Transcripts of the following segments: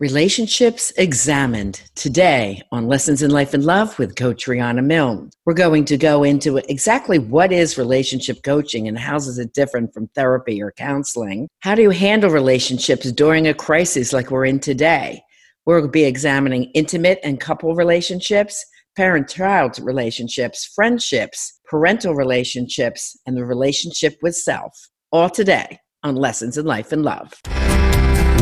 Relationships Examined today on Lessons in Life and Love with Coach Rihanna Milne. We're going to go into exactly what is relationship coaching and how is it different from therapy or counseling. How do you handle relationships during a crisis like we're in today? We'll be examining intimate and couple relationships, parent child relationships, friendships, parental relationships, and the relationship with self. All today on Lessons in Life and Love.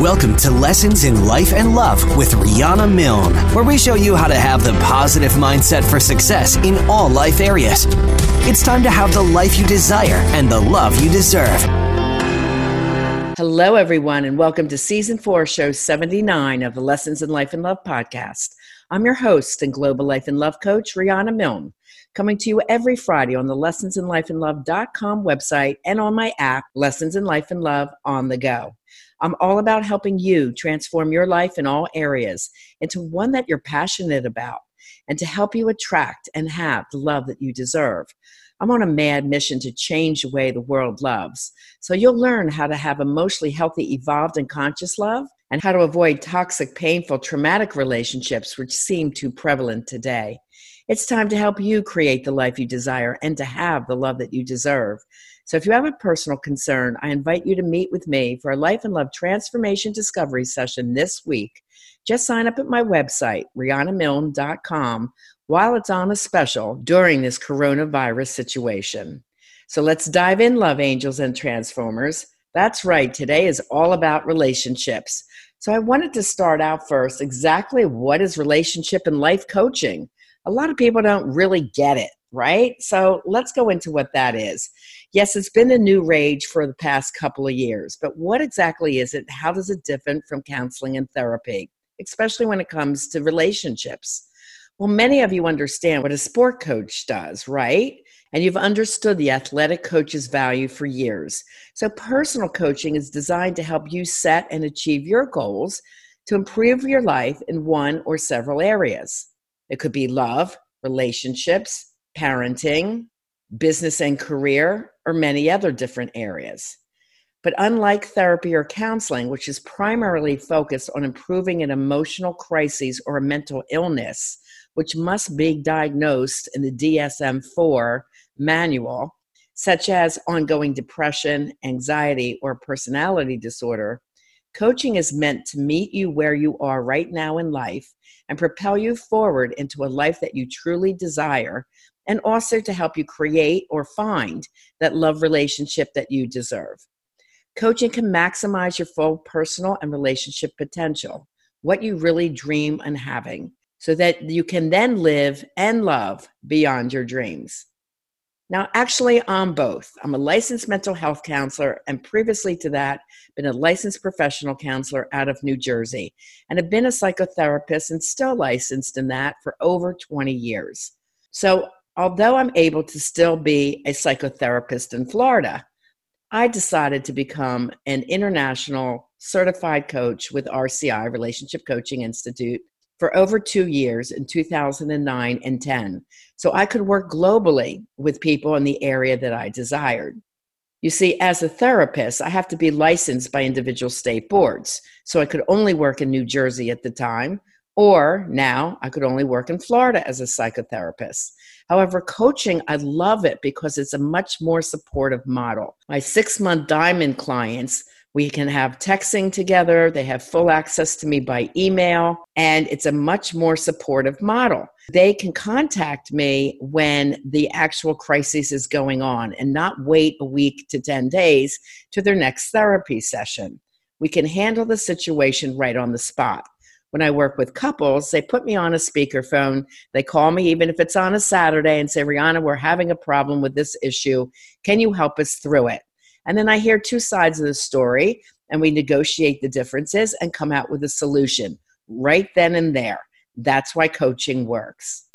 Welcome to Lessons in Life and Love with Rihanna Milne, where we show you how to have the positive mindset for success in all life areas. It's time to have the life you desire and the love you deserve. Hello, everyone, and welcome to season four, show 79 of the Lessons in Life and Love podcast. I'm your host and global life and love coach, Rihanna Milne, coming to you every Friday on the lessonsinlifeandlove.com website and on my app, Lessons in Life and Love on the go. I'm all about helping you transform your life in all areas into one that you're passionate about and to help you attract and have the love that you deserve. I'm on a mad mission to change the way the world loves. So you'll learn how to have emotionally healthy, evolved, and conscious love and how to avoid toxic, painful, traumatic relationships which seem too prevalent today. It's time to help you create the life you desire and to have the love that you deserve. So if you have a personal concern, I invite you to meet with me for a life and love transformation discovery session this week. Just sign up at my website, rihannamilne.com, while it's on a special during this coronavirus situation. So let's dive in, love angels and transformers. That's right, today is all about relationships. So I wanted to start out first exactly what is relationship and life coaching? A lot of people don't really get it, right? So let's go into what that is. Yes, it's been a new rage for the past couple of years, but what exactly is it? How does it differ from counseling and therapy, especially when it comes to relationships? Well, many of you understand what a sport coach does, right? And you've understood the athletic coach's value for years. So, personal coaching is designed to help you set and achieve your goals to improve your life in one or several areas. It could be love, relationships, parenting, business and career, or many other different areas. But unlike therapy or counseling, which is primarily focused on improving an emotional crisis or a mental illness, which must be diagnosed in the DSM 4 manual, such as ongoing depression, anxiety, or personality disorder, coaching is meant to meet you where you are right now in life and propel you forward into a life that you truly desire and also to help you create or find that love relationship that you deserve. Coaching can maximize your full personal and relationship potential, what you really dream on having, so that you can then live and love beyond your dreams. Now, actually, I'm both. I'm a licensed mental health counselor, and previously to that, been a licensed professional counselor out of New Jersey, and have been a psychotherapist and still licensed in that for over 20 years. So although I'm able to still be a psychotherapist in Florida, I decided to become an international certified coach with RCI, Relationship Coaching Institute, for over two years in 2009 and 10. So I could work globally with people in the area that I desired. You see, as a therapist, I have to be licensed by individual state boards. So I could only work in New Jersey at the time, or now I could only work in Florida as a psychotherapist. However, coaching, I love it because it's a much more supportive model. My six month diamond clients, we can have texting together. They have full access to me by email, and it's a much more supportive model. They can contact me when the actual crisis is going on and not wait a week to 10 days to their next therapy session. We can handle the situation right on the spot when I work with couples, they put me on a speakerphone. They call me, even if it's on a Saturday, and say, Rihanna, we're having a problem with this issue. Can you help us through it? And then I hear two sides of the story, and we negotiate the differences and come out with a solution right then and there. That's why coaching works.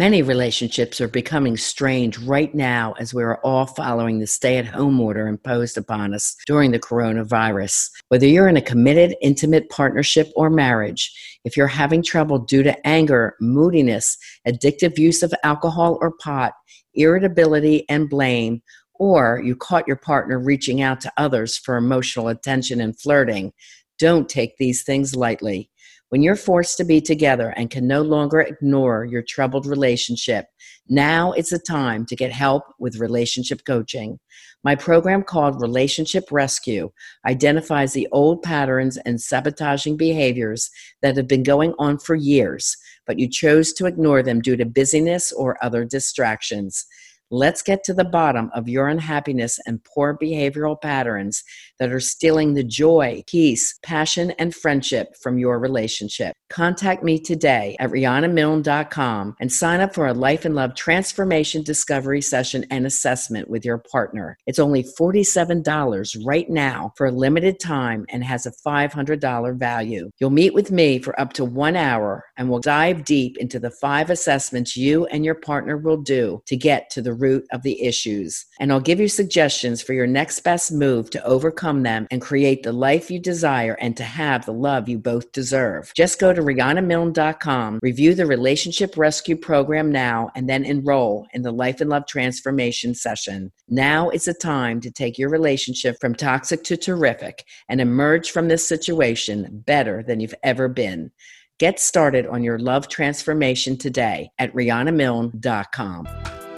Many relationships are becoming strained right now as we are all following the stay at home order imposed upon us during the coronavirus. Whether you're in a committed, intimate partnership or marriage, if you're having trouble due to anger, moodiness, addictive use of alcohol or pot, irritability, and blame, or you caught your partner reaching out to others for emotional attention and flirting, don't take these things lightly. When you're forced to be together and can no longer ignore your troubled relationship, now is the time to get help with relationship coaching. My program called Relationship Rescue identifies the old patterns and sabotaging behaviors that have been going on for years, but you chose to ignore them due to busyness or other distractions. Let's get to the bottom of your unhappiness and poor behavioral patterns that are stealing the joy, peace, passion, and friendship from your relationship. Contact me today at RihannaMilne.com and sign up for a life and love transformation discovery session and assessment with your partner. It's only $47 right now for a limited time and has a $500 value. You'll meet with me for up to one hour and we'll dive deep into the five assessments you and your partner will do to get to the root of the issues. And I'll give you suggestions for your next best move to overcome them and create the life you desire and to have the love you both deserve. Just go to RihannaMilne.com, review the Relationship Rescue Program now, and then enroll in the Life and Love Transformation session. Now is the time to take your relationship from toxic to terrific and emerge from this situation better than you've ever been. Get started on your love transformation today at RihannaMilne.com.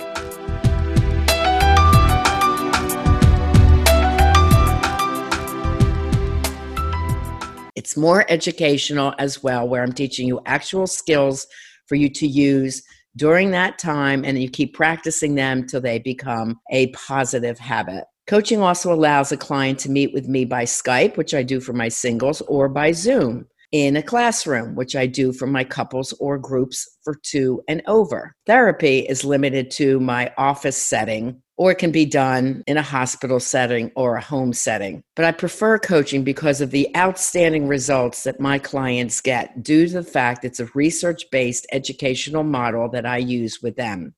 It's more educational as well, where I'm teaching you actual skills for you to use during that time, and you keep practicing them till they become a positive habit. Coaching also allows a client to meet with me by Skype, which I do for my singles, or by Zoom in a classroom, which I do for my couples or groups for two and over. Therapy is limited to my office setting, or it can be done in a hospital setting or a home setting. But I prefer coaching because of the outstanding results that my clients get due to the fact it's a research based educational model that I use with them.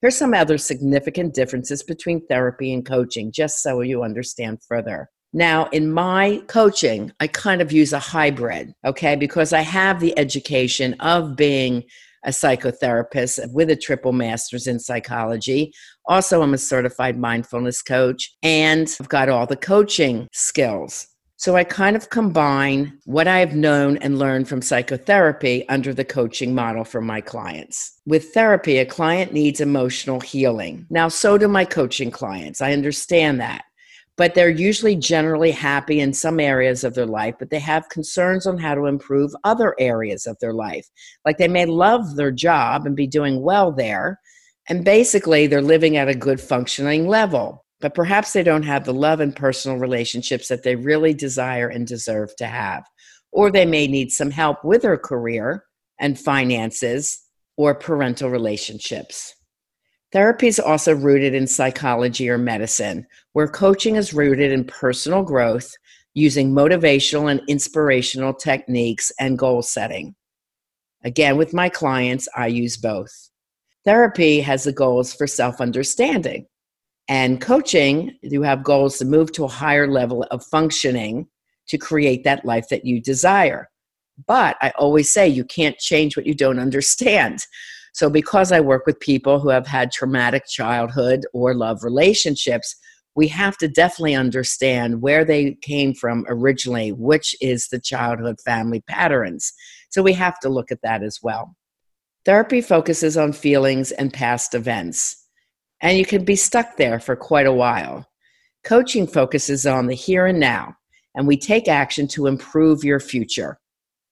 Here's some other significant differences between therapy and coaching, just so you understand further. Now, in my coaching, I kind of use a hybrid, okay, because I have the education of being a psychotherapist with a triple master's in psychology. Also, I'm a certified mindfulness coach, and I've got all the coaching skills. So I kind of combine what I've known and learned from psychotherapy under the coaching model for my clients. With therapy, a client needs emotional healing. Now, so do my coaching clients. I understand that but they're usually generally happy in some areas of their life, but they have concerns on how to improve other areas of their life. Like they may love their job and be doing well there, and basically they're living at a good functioning level, but perhaps they don't have the love and personal relationships that they really desire and deserve to have. Or they may need some help with their career and finances or parental relationships. Therapy is also rooted in psychology or medicine, where coaching is rooted in personal growth using motivational and inspirational techniques and goal setting. Again, with my clients, I use both. Therapy has the goals for self understanding, and coaching, you have goals to move to a higher level of functioning to create that life that you desire. But I always say you can't change what you don't understand. So, because I work with people who have had traumatic childhood or love relationships, we have to definitely understand where they came from originally, which is the childhood family patterns. So, we have to look at that as well. Therapy focuses on feelings and past events, and you can be stuck there for quite a while. Coaching focuses on the here and now, and we take action to improve your future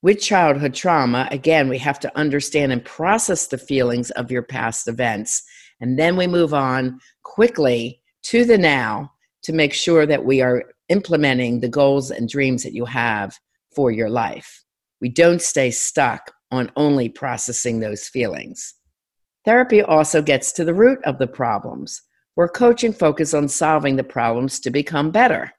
with childhood trauma, again, we have to understand and process the feelings of your past events. And then we move on quickly to the now to make sure that we are implementing the goals and dreams that you have for your life. We don't stay stuck on only processing those feelings. Therapy also gets to the root of the problems, where coaching focuses on solving the problems to become better.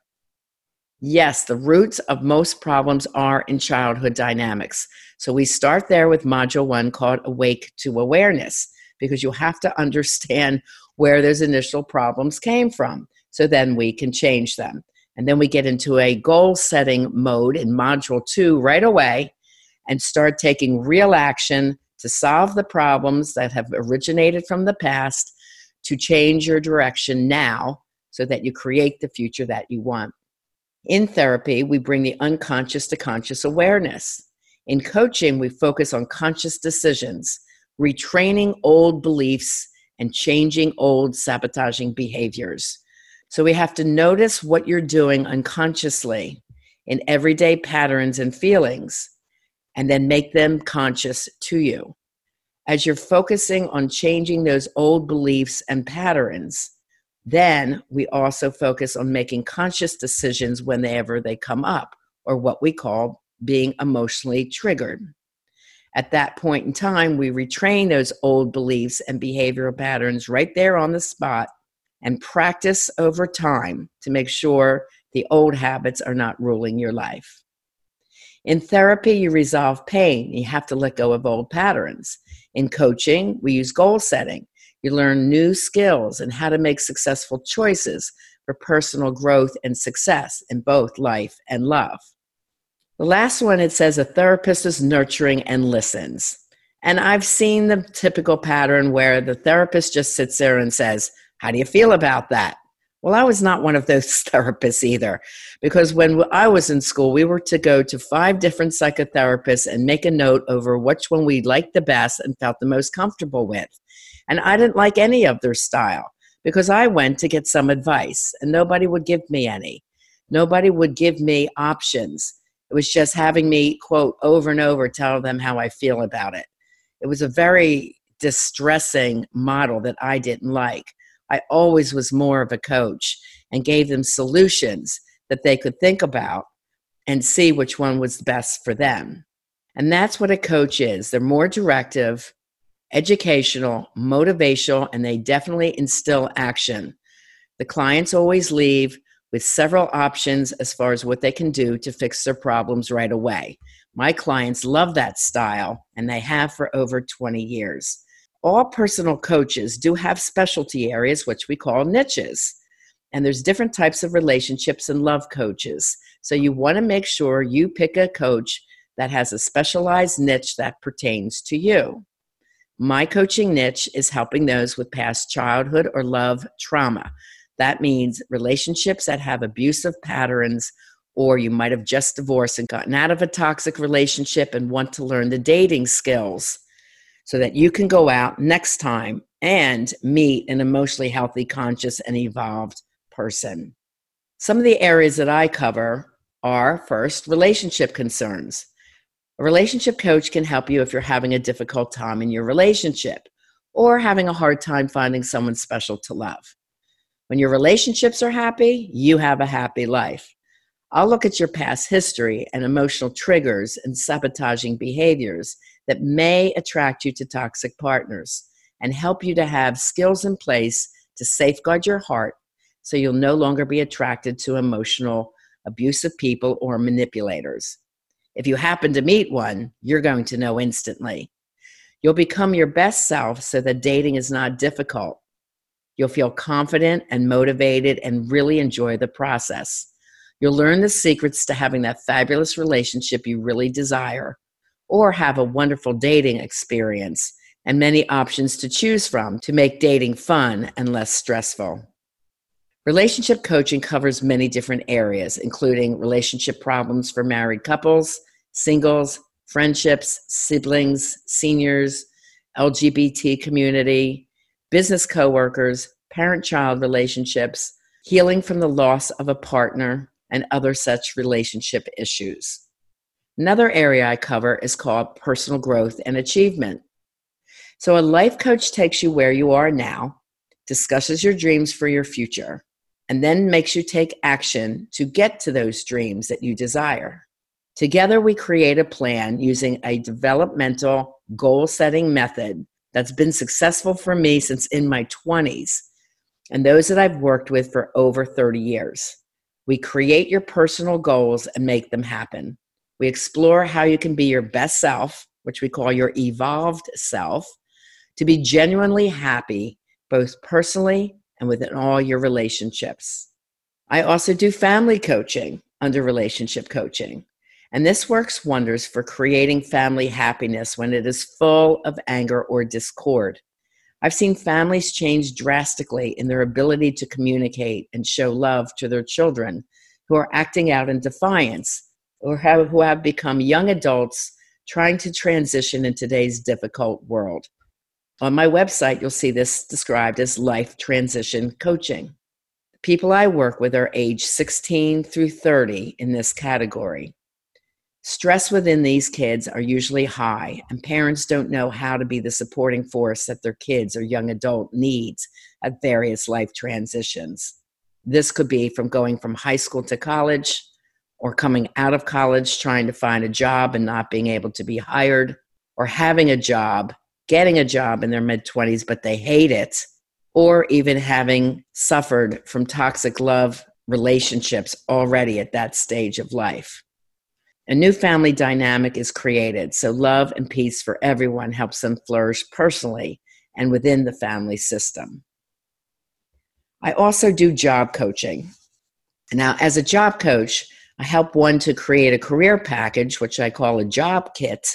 Yes, the roots of most problems are in childhood dynamics. So we start there with module one called Awake to Awareness. because you have to understand where those initial problems came from. So then we can change them. And then we get into a goal setting mode in module two right away and start taking real action to solve the problems that have originated from the past to change your direction now so that you create the future that you want. In therapy, we bring the unconscious to conscious awareness. In coaching, we focus on conscious decisions, retraining old beliefs, and changing old sabotaging behaviors. So we have to notice what you're doing unconsciously in everyday patterns and feelings, and then make them conscious to you. As you're focusing on changing those old beliefs and patterns, then we also focus on making conscious decisions whenever they come up, or what we call being emotionally triggered. At that point in time, we retrain those old beliefs and behavioral patterns right there on the spot and practice over time to make sure the old habits are not ruling your life. In therapy, you resolve pain. You have to let go of old patterns. In coaching, we use goal setting. You learn new skills and how to make successful choices for personal growth and success in both life and love. The last one, it says a therapist is nurturing and listens. And I've seen the typical pattern where the therapist just sits there and says, How do you feel about that? Well, I was not one of those therapists either, because when I was in school, we were to go to five different psychotherapists and make a note over which one we liked the best and felt the most comfortable with. And I didn't like any of their style because I went to get some advice and nobody would give me any. Nobody would give me options. It was just having me, quote, over and over tell them how I feel about it. It was a very distressing model that I didn't like. I always was more of a coach and gave them solutions that they could think about and see which one was best for them. And that's what a coach is. They're more directive, educational, motivational, and they definitely instill action. The clients always leave with several options as far as what they can do to fix their problems right away. My clients love that style, and they have for over 20 years. All personal coaches do have specialty areas, which we call niches. And there's different types of relationships and love coaches. So you want to make sure you pick a coach that has a specialized niche that pertains to you. My coaching niche is helping those with past childhood or love trauma. That means relationships that have abusive patterns, or you might have just divorced and gotten out of a toxic relationship and want to learn the dating skills so that you can go out next time and meet an emotionally healthy, conscious, and evolved person. Some of the areas that I cover are first, relationship concerns. A relationship coach can help you if you're having a difficult time in your relationship or having a hard time finding someone special to love. When your relationships are happy, you have a happy life. I'll look at your past history and emotional triggers and sabotaging behaviors that may attract you to toxic partners and help you to have skills in place to safeguard your heart so you'll no longer be attracted to emotional, abusive people or manipulators. If you happen to meet one, you're going to know instantly. You'll become your best self so that dating is not difficult. You'll feel confident and motivated and really enjoy the process. You'll learn the secrets to having that fabulous relationship you really desire, or have a wonderful dating experience and many options to choose from to make dating fun and less stressful. Relationship coaching covers many different areas, including relationship problems for married couples, singles, friendships, siblings, seniors, LGBT community, business coworkers, parent child relationships, healing from the loss of a partner, and other such relationship issues. Another area I cover is called personal growth and achievement. So, a life coach takes you where you are now, discusses your dreams for your future, and then makes you take action to get to those dreams that you desire. Together, we create a plan using a developmental goal setting method that's been successful for me since in my 20s and those that I've worked with for over 30 years. We create your personal goals and make them happen. We explore how you can be your best self, which we call your evolved self, to be genuinely happy, both personally and within all your relationships. I also do family coaching under relationship coaching. And this works wonders for creating family happiness when it is full of anger or discord. I've seen families change drastically in their ability to communicate and show love to their children who are acting out in defiance or have, who have become young adults trying to transition in today's difficult world. On my website, you'll see this described as life transition coaching. People I work with are age 16 through 30 in this category. Stress within these kids are usually high, and parents don't know how to be the supporting force that their kids or young adult needs at various life transitions. This could be from going from high school to college, or coming out of college trying to find a job and not being able to be hired, or having a job, getting a job in their mid 20s, but they hate it, or even having suffered from toxic love relationships already at that stage of life. A new family dynamic is created, so love and peace for everyone helps them flourish personally and within the family system. I also do job coaching. Now, as a job coach, I help one to create a career package, which I call a job kit,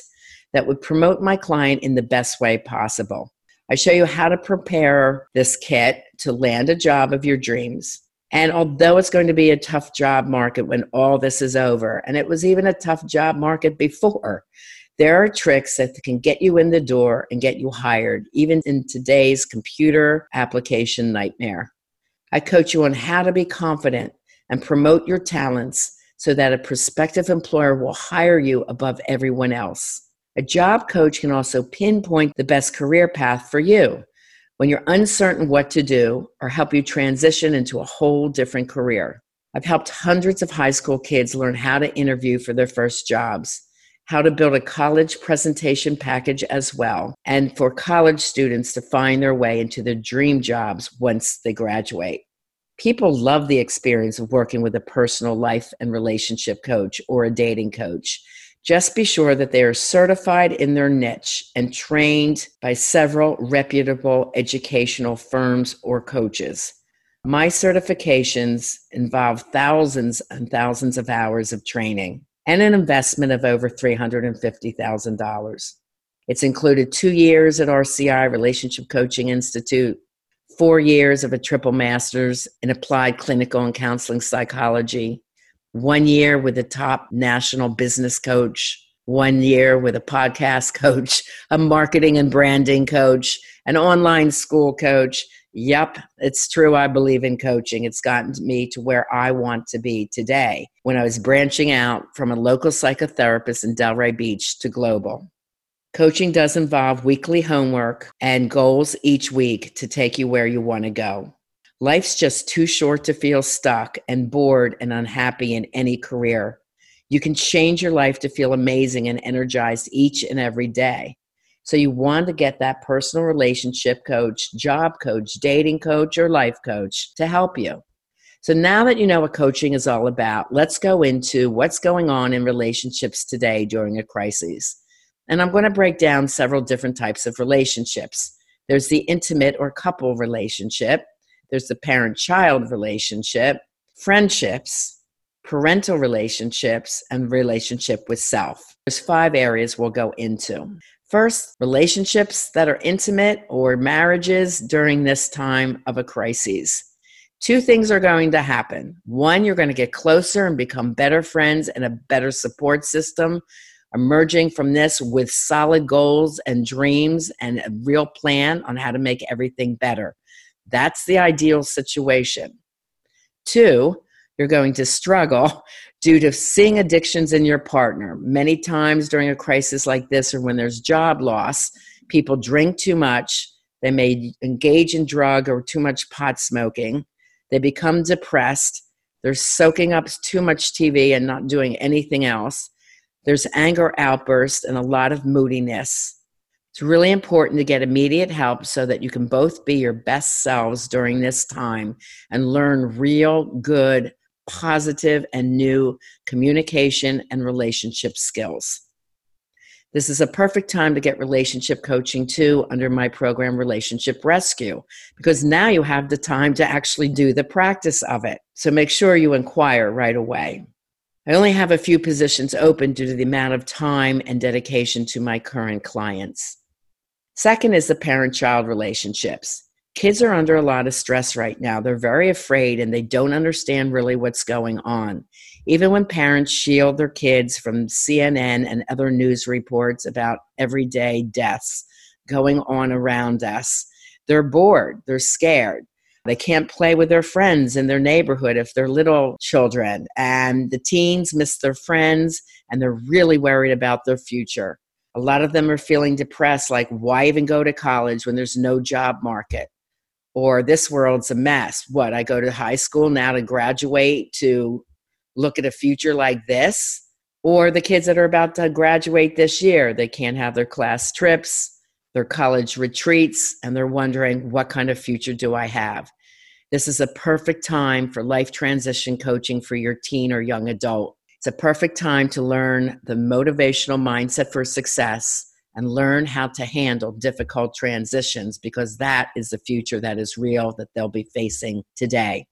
that would promote my client in the best way possible. I show you how to prepare this kit to land a job of your dreams. And although it's going to be a tough job market when all this is over, and it was even a tough job market before, there are tricks that can get you in the door and get you hired, even in today's computer application nightmare. I coach you on how to be confident and promote your talents so that a prospective employer will hire you above everyone else. A job coach can also pinpoint the best career path for you when you're uncertain what to do or help you transition into a whole different career. I've helped hundreds of high school kids learn how to interview for their first jobs, how to build a college presentation package as well, and for college students to find their way into their dream jobs once they graduate. People love the experience of working with a personal life and relationship coach or a dating coach. Just be sure that they are certified in their niche and trained by several reputable educational firms or coaches. My certifications involve thousands and thousands of hours of training and an investment of over $350,000. It's included two years at RCI Relationship Coaching Institute, four years of a triple master's in applied clinical and counseling psychology, one year with a top national business coach, one year with a podcast coach, a marketing and branding coach, an online school coach. Yep, it's true. I believe in coaching. It's gotten me to where I want to be today when I was branching out from a local psychotherapist in Delray Beach to global. Coaching does involve weekly homework and goals each week to take you where you want to go. Life's just too short to feel stuck and bored and unhappy in any career. You can change your life to feel amazing and energized each and every day. So, you want to get that personal relationship coach, job coach, dating coach, or life coach to help you. So, now that you know what coaching is all about, let's go into what's going on in relationships today during a crisis. And I'm going to break down several different types of relationships. There's the intimate or couple relationship, there's the parent child relationship, friendships, parental relationships, and relationship with self. There's five areas we'll go into. First, relationships that are intimate or marriages during this time of a crisis. Two things are going to happen. One, you're going to get closer and become better friends and a better support system emerging from this with solid goals and dreams and a real plan on how to make everything better. That's the ideal situation. Two, you're going to struggle due to seeing addictions in your partner. Many times during a crisis like this or when there's job loss, people drink too much. They may engage in drug or too much pot smoking. They become depressed. They're soaking up too much TV and not doing anything else. There's anger outbursts and a lot of moodiness. It's really important to get immediate help so that you can both be your best selves during this time and learn real, good, positive, and new communication and relationship skills. This is a perfect time to get relationship coaching too under my program Relationship Rescue because now you have the time to actually do the practice of it. So make sure you inquire right away. I only have a few positions open due to the amount of time and dedication to my current clients. Second is the parent child relationships. Kids are under a lot of stress right now. They're very afraid and they don't understand really what's going on. Even when parents shield their kids from CNN and other news reports about everyday deaths going on around us, they're bored, they're scared. They can't play with their friends in their neighborhood if they're little children. And the teens miss their friends and they're really worried about their future. A lot of them are feeling depressed, like, why even go to college when there's no job market? Or this world's a mess. What, I go to high school now to graduate to look at a future like this or the kids that are about to graduate this year they can't have their class trips their college retreats and they're wondering what kind of future do i have this is a perfect time for life transition coaching for your teen or young adult it's a perfect time to learn the motivational mindset for success and learn how to handle difficult transitions because that is the future that is real that they'll be facing today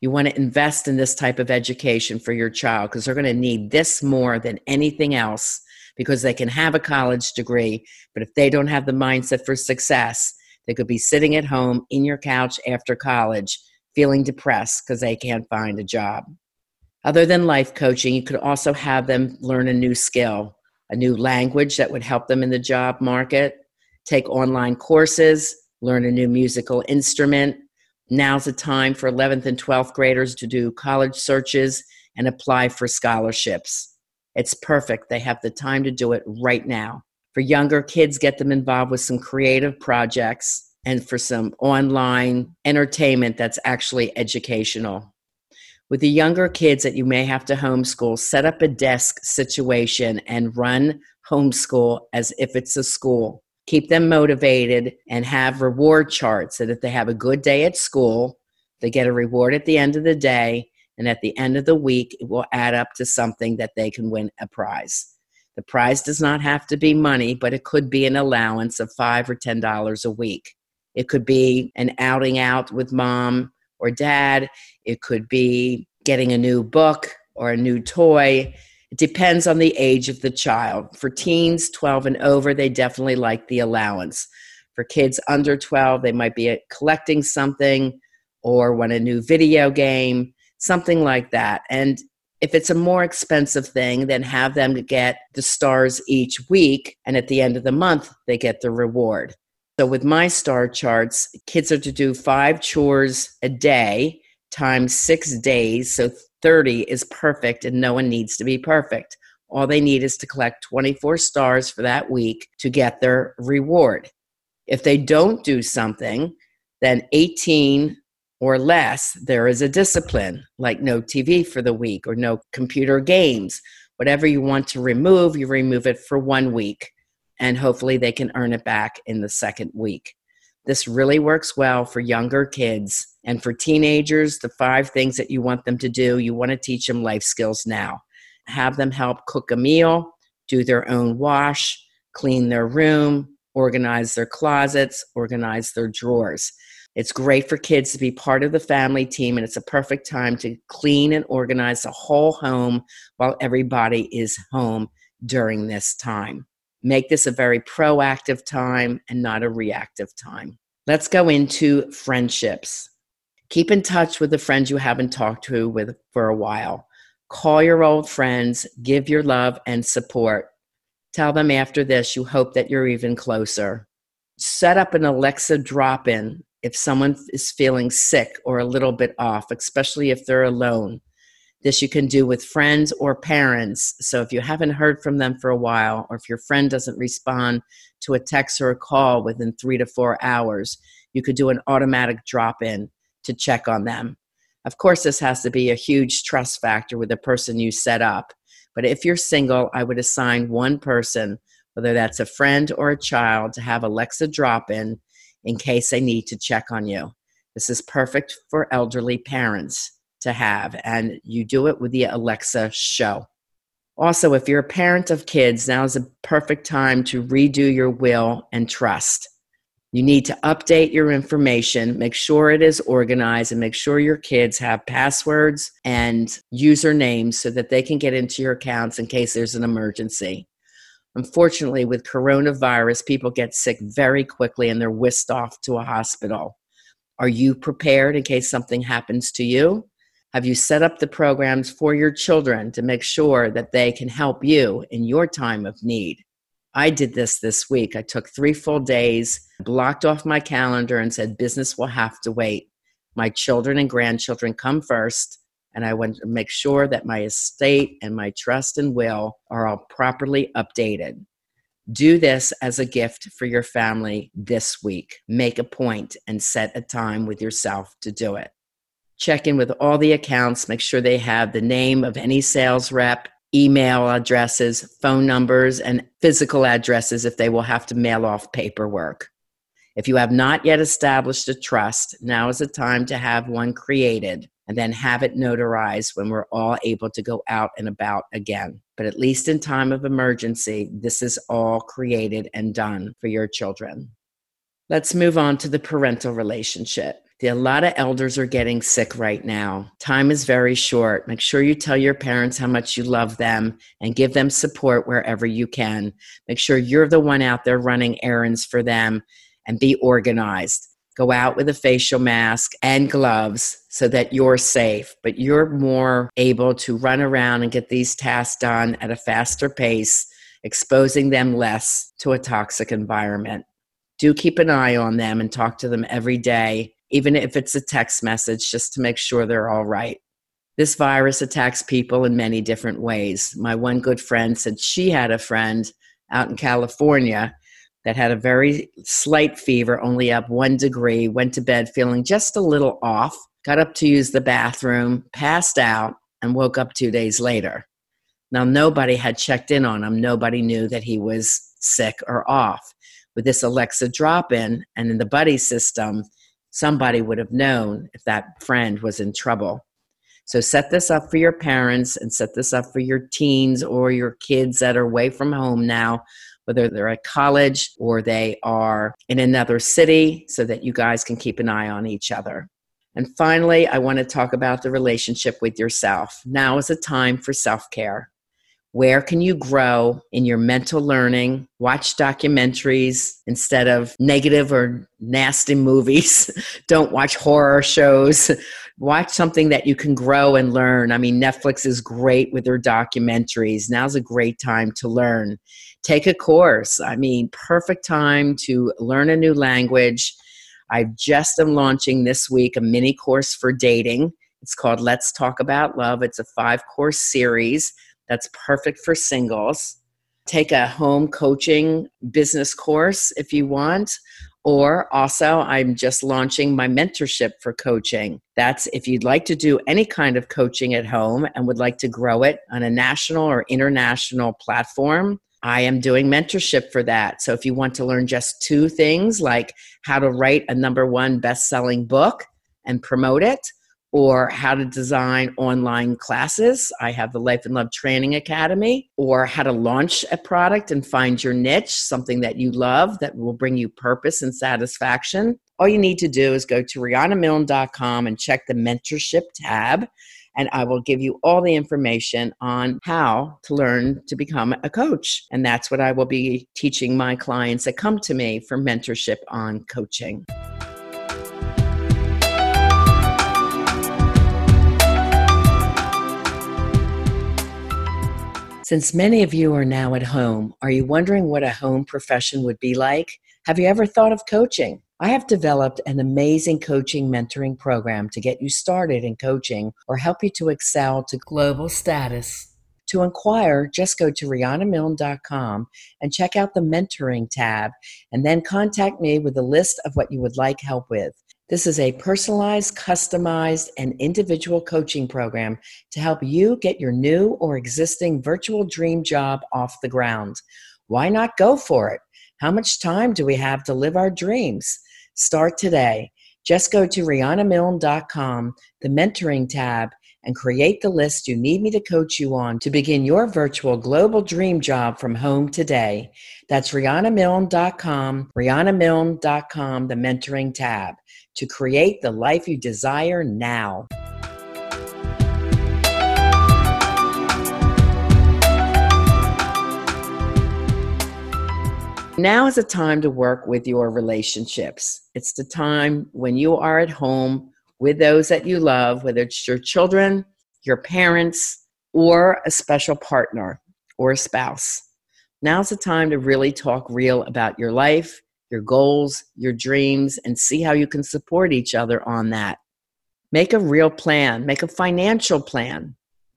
you want to invest in this type of education for your child because they're going to need this more than anything else because they can have a college degree, but if they don't have the mindset for success, they could be sitting at home in your couch after college feeling depressed because they can't find a job. Other than life coaching, you could also have them learn a new skill, a new language that would help them in the job market, take online courses, learn a new musical instrument, Now's the time for 11th and 12th graders to do college searches and apply for scholarships. It's perfect. They have the time to do it right now. For younger kids, get them involved with some creative projects and for some online entertainment that's actually educational. With the younger kids that you may have to homeschool, set up a desk situation and run homeschool as if it's a school keep them motivated and have reward charts that if they have a good day at school, they get a reward at the end of the day. And at the end of the week, it will add up to something that they can win a prize. The prize does not have to be money, but it could be an allowance of five or ten dollars a week. It could be an outing out with mom or dad. It could be getting a new book or a new toy. It depends on the age of the child. For teens 12 and over, they definitely like the allowance. For kids under 12, they might be uh, collecting something or want a new video game, something like that. And if it's a more expensive thing, then have them get the stars each week. And at the end of the month, they get the reward. So with my star charts, kids are to do five chores a day times six days. So 30 is perfect and no one needs to be perfect. All they need is to collect 24 stars for that week to get their reward. If they don't do something, then 18 or less, there is a discipline like no TV for the week or no computer games. Whatever you want to remove, you remove it for one week, and hopefully they can earn it back in the second week. This really works well for younger kids and for teenagers. The five things that you want them to do, you want to teach them life skills now. Have them help cook a meal, do their own wash, clean their room, organize their closets, organize their drawers. It's great for kids to be part of the family team, and it's a perfect time to clean and organize the whole home while everybody is home during this time. Make this a very proactive time and not a reactive time. Let's go into friendships. Keep in touch with the friends you haven't talked to with for a while. Call your old friends, give your love and support. Tell them after this you hope that you're even closer. Set up an Alexa drop in if someone is feeling sick or a little bit off, especially if they're alone. This you can do with friends or parents. So if you haven't heard from them for a while, or if your friend doesn't respond to a text or a call within three to four hours, you could do an automatic drop in to check on them. Of course, this has to be a huge trust factor with the person you set up. But if you're single, I would assign one person, whether that's a friend or a child, to have Alexa drop in in case they need to check on you. This is perfect for elderly parents to have, and you do it with the Alexa show. Also, if you're a parent of kids, now is a perfect time to redo your will and trust. You need to update your information, make sure it is organized, and make sure your kids have passwords and usernames so that they can get into your accounts in case there's an emergency. Unfortunately, with coronavirus, people get sick very quickly and they're whisked off to a hospital. Are you prepared in case something happens to you? Have you set up the programs for your children to make sure that they can help you in your time of need? I did this this week. I took three full days, blocked off my calendar, and said, Business will have to wait. My children and grandchildren come first, and I want to make sure that my estate and my trust and will are all properly updated. Do this as a gift for your family this week. Make a point and set a time with yourself to do it check in with all the accounts, make sure they have the name of any sales rep, email addresses, phone numbers, and physical addresses if they will have to mail off paperwork. If you have not yet established a trust, now is the time to have one created and then have it notarized when we're all able to go out and about again. But at least in time of emergency, this is all created and done for your children. Let's move on to the parental relationship. A lot of elders are getting sick right now. Time is very short. Make sure you tell your parents how much you love them and give them support wherever you can. Make sure you're the one out there running errands for them and be organized. Go out with a facial mask and gloves so that you're safe, but you're more able to run around and get these tasks done at a faster pace, exposing them less to a toxic environment. Do keep an eye on them and talk to them every day even if it's a text message, just to make sure they're all right. This virus attacks people in many different ways. My one good friend said she had a friend out in California that had a very slight fever, only up one degree, went to bed feeling just a little off, got up to use the bathroom, passed out, and woke up two days later. Now, nobody had checked in on him. Nobody knew that he was sick or off. With this Alexa drop in and in the buddy system, somebody would have known if that friend was in trouble. So set this up for your parents and set this up for your teens or your kids that are away from home now, whether they're at college or they are in another city, so that you guys can keep an eye on each other. And finally, I want to talk about the relationship with yourself. Now is a time for self care. Where can you grow in your mental learning? Watch documentaries instead of negative or nasty movies. Don't watch horror shows. Watch something that you can grow and learn. I mean, Netflix is great with their documentaries. Now's a great time to learn. Take a course. I mean, perfect time to learn a new language. I just am launching this week a mini course for dating. It's called Let's Talk About Love. It's a five course series that's perfect for singles. Take a home coaching business course if you want. Or also, I'm just launching my mentorship for coaching. That's if you'd like to do any kind of coaching at home and would like to grow it on a national or international platform. I am doing mentorship for that. So if you want to learn just two things like how to write a number one best selling book and promote it, or how to design online classes. I have the Life and Love Training Academy, or how to launch a product and find your niche, something that you love that will bring you purpose and satisfaction. All you need to do is go to RihannaMilne.com and check the mentorship tab, and I will give you all the information on how to learn to become a coach. And that's what I will be teaching my clients that come to me for mentorship on coaching. Since many of you are now at home, are you wondering what a home profession would be like? Have you ever thought of coaching? I have developed an amazing coaching mentoring program to get you started in coaching or help you to excel to global status. To inquire, just go to RihannaMilne.com and check out the mentoring tab, and then contact me with a list of what you would like help with. This is a personalized, customized, and individual coaching program to help you get your new or existing virtual dream job off the ground. Why not go for it? How much time do we have to live our dreams? Start today. Just go to RihannaMilne.com, the mentoring tab, and create the list you need me to coach you on to begin your virtual global dream job from home today. That's RihannaMilne.com, RihannaMilne.com, the mentoring tab, to create the life you desire now. Now is the time to work with your relationships. It's the time when you are at home with those that you love, whether it's your children, your parents, or a special partner or a spouse. Now's the time to really talk real about your life, your goals, your dreams, and see how you can support each other on that. Make a real plan, make a financial plan,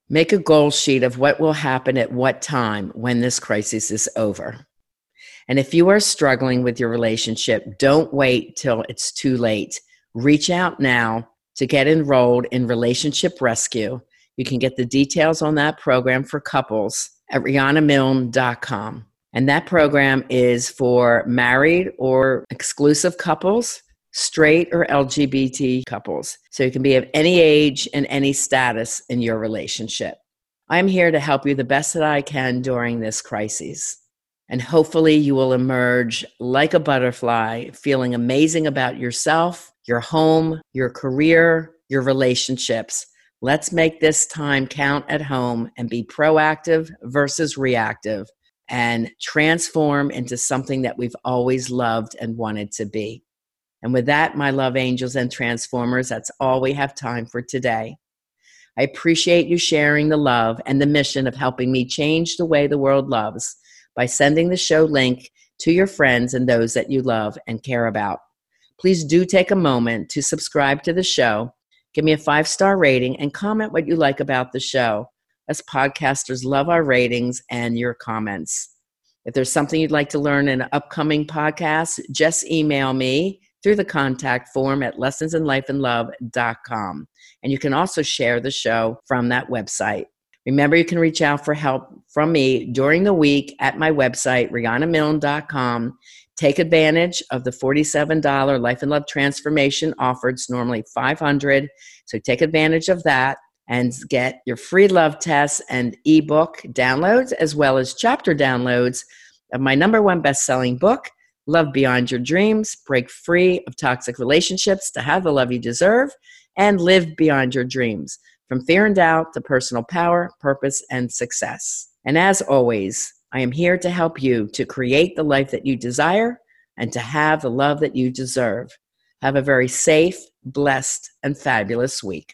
make a goal sheet of what will happen at what time when this crisis is over. And if you are struggling with your relationship, don't wait till it's too late. Reach out now to get enrolled in Relationship Rescue. You can get the details on that program for couples at rihannamilne.com. And that program is for married or exclusive couples, straight or LGBT couples. So you can be of any age and any status in your relationship. I'm here to help you the best that I can during this crisis. And hopefully, you will emerge like a butterfly, feeling amazing about yourself, your home, your career, your relationships. Let's make this time count at home and be proactive versus reactive and transform into something that we've always loved and wanted to be. And with that, my love angels and transformers, that's all we have time for today. I appreciate you sharing the love and the mission of helping me change the way the world loves by sending the show link to your friends and those that you love and care about. Please do take a moment to subscribe to the show, give me a five star rating, and comment what you like about the show. As podcasters, love our ratings and your comments. If there's something you'd like to learn in an upcoming podcast, just email me through the contact form at lessonsinlifeandlove.com. And you can also share the show from that website. Remember, you can reach out for help from me during the week at my website, rihannamilne.com. Take advantage of the $47 Life and Love Transformation offer. It's normally $500. So take advantage of that and get your free love tests and ebook downloads, as well as chapter downloads of my number one best selling book, Love Beyond Your Dreams Break Free of Toxic Relationships to Have the Love You Deserve and Live Beyond Your Dreams from fear and doubt to personal power, purpose, and success. And as always, I am here to help you to create the life that you desire and to have the love that you deserve. Have a very safe, blessed, and fabulous week.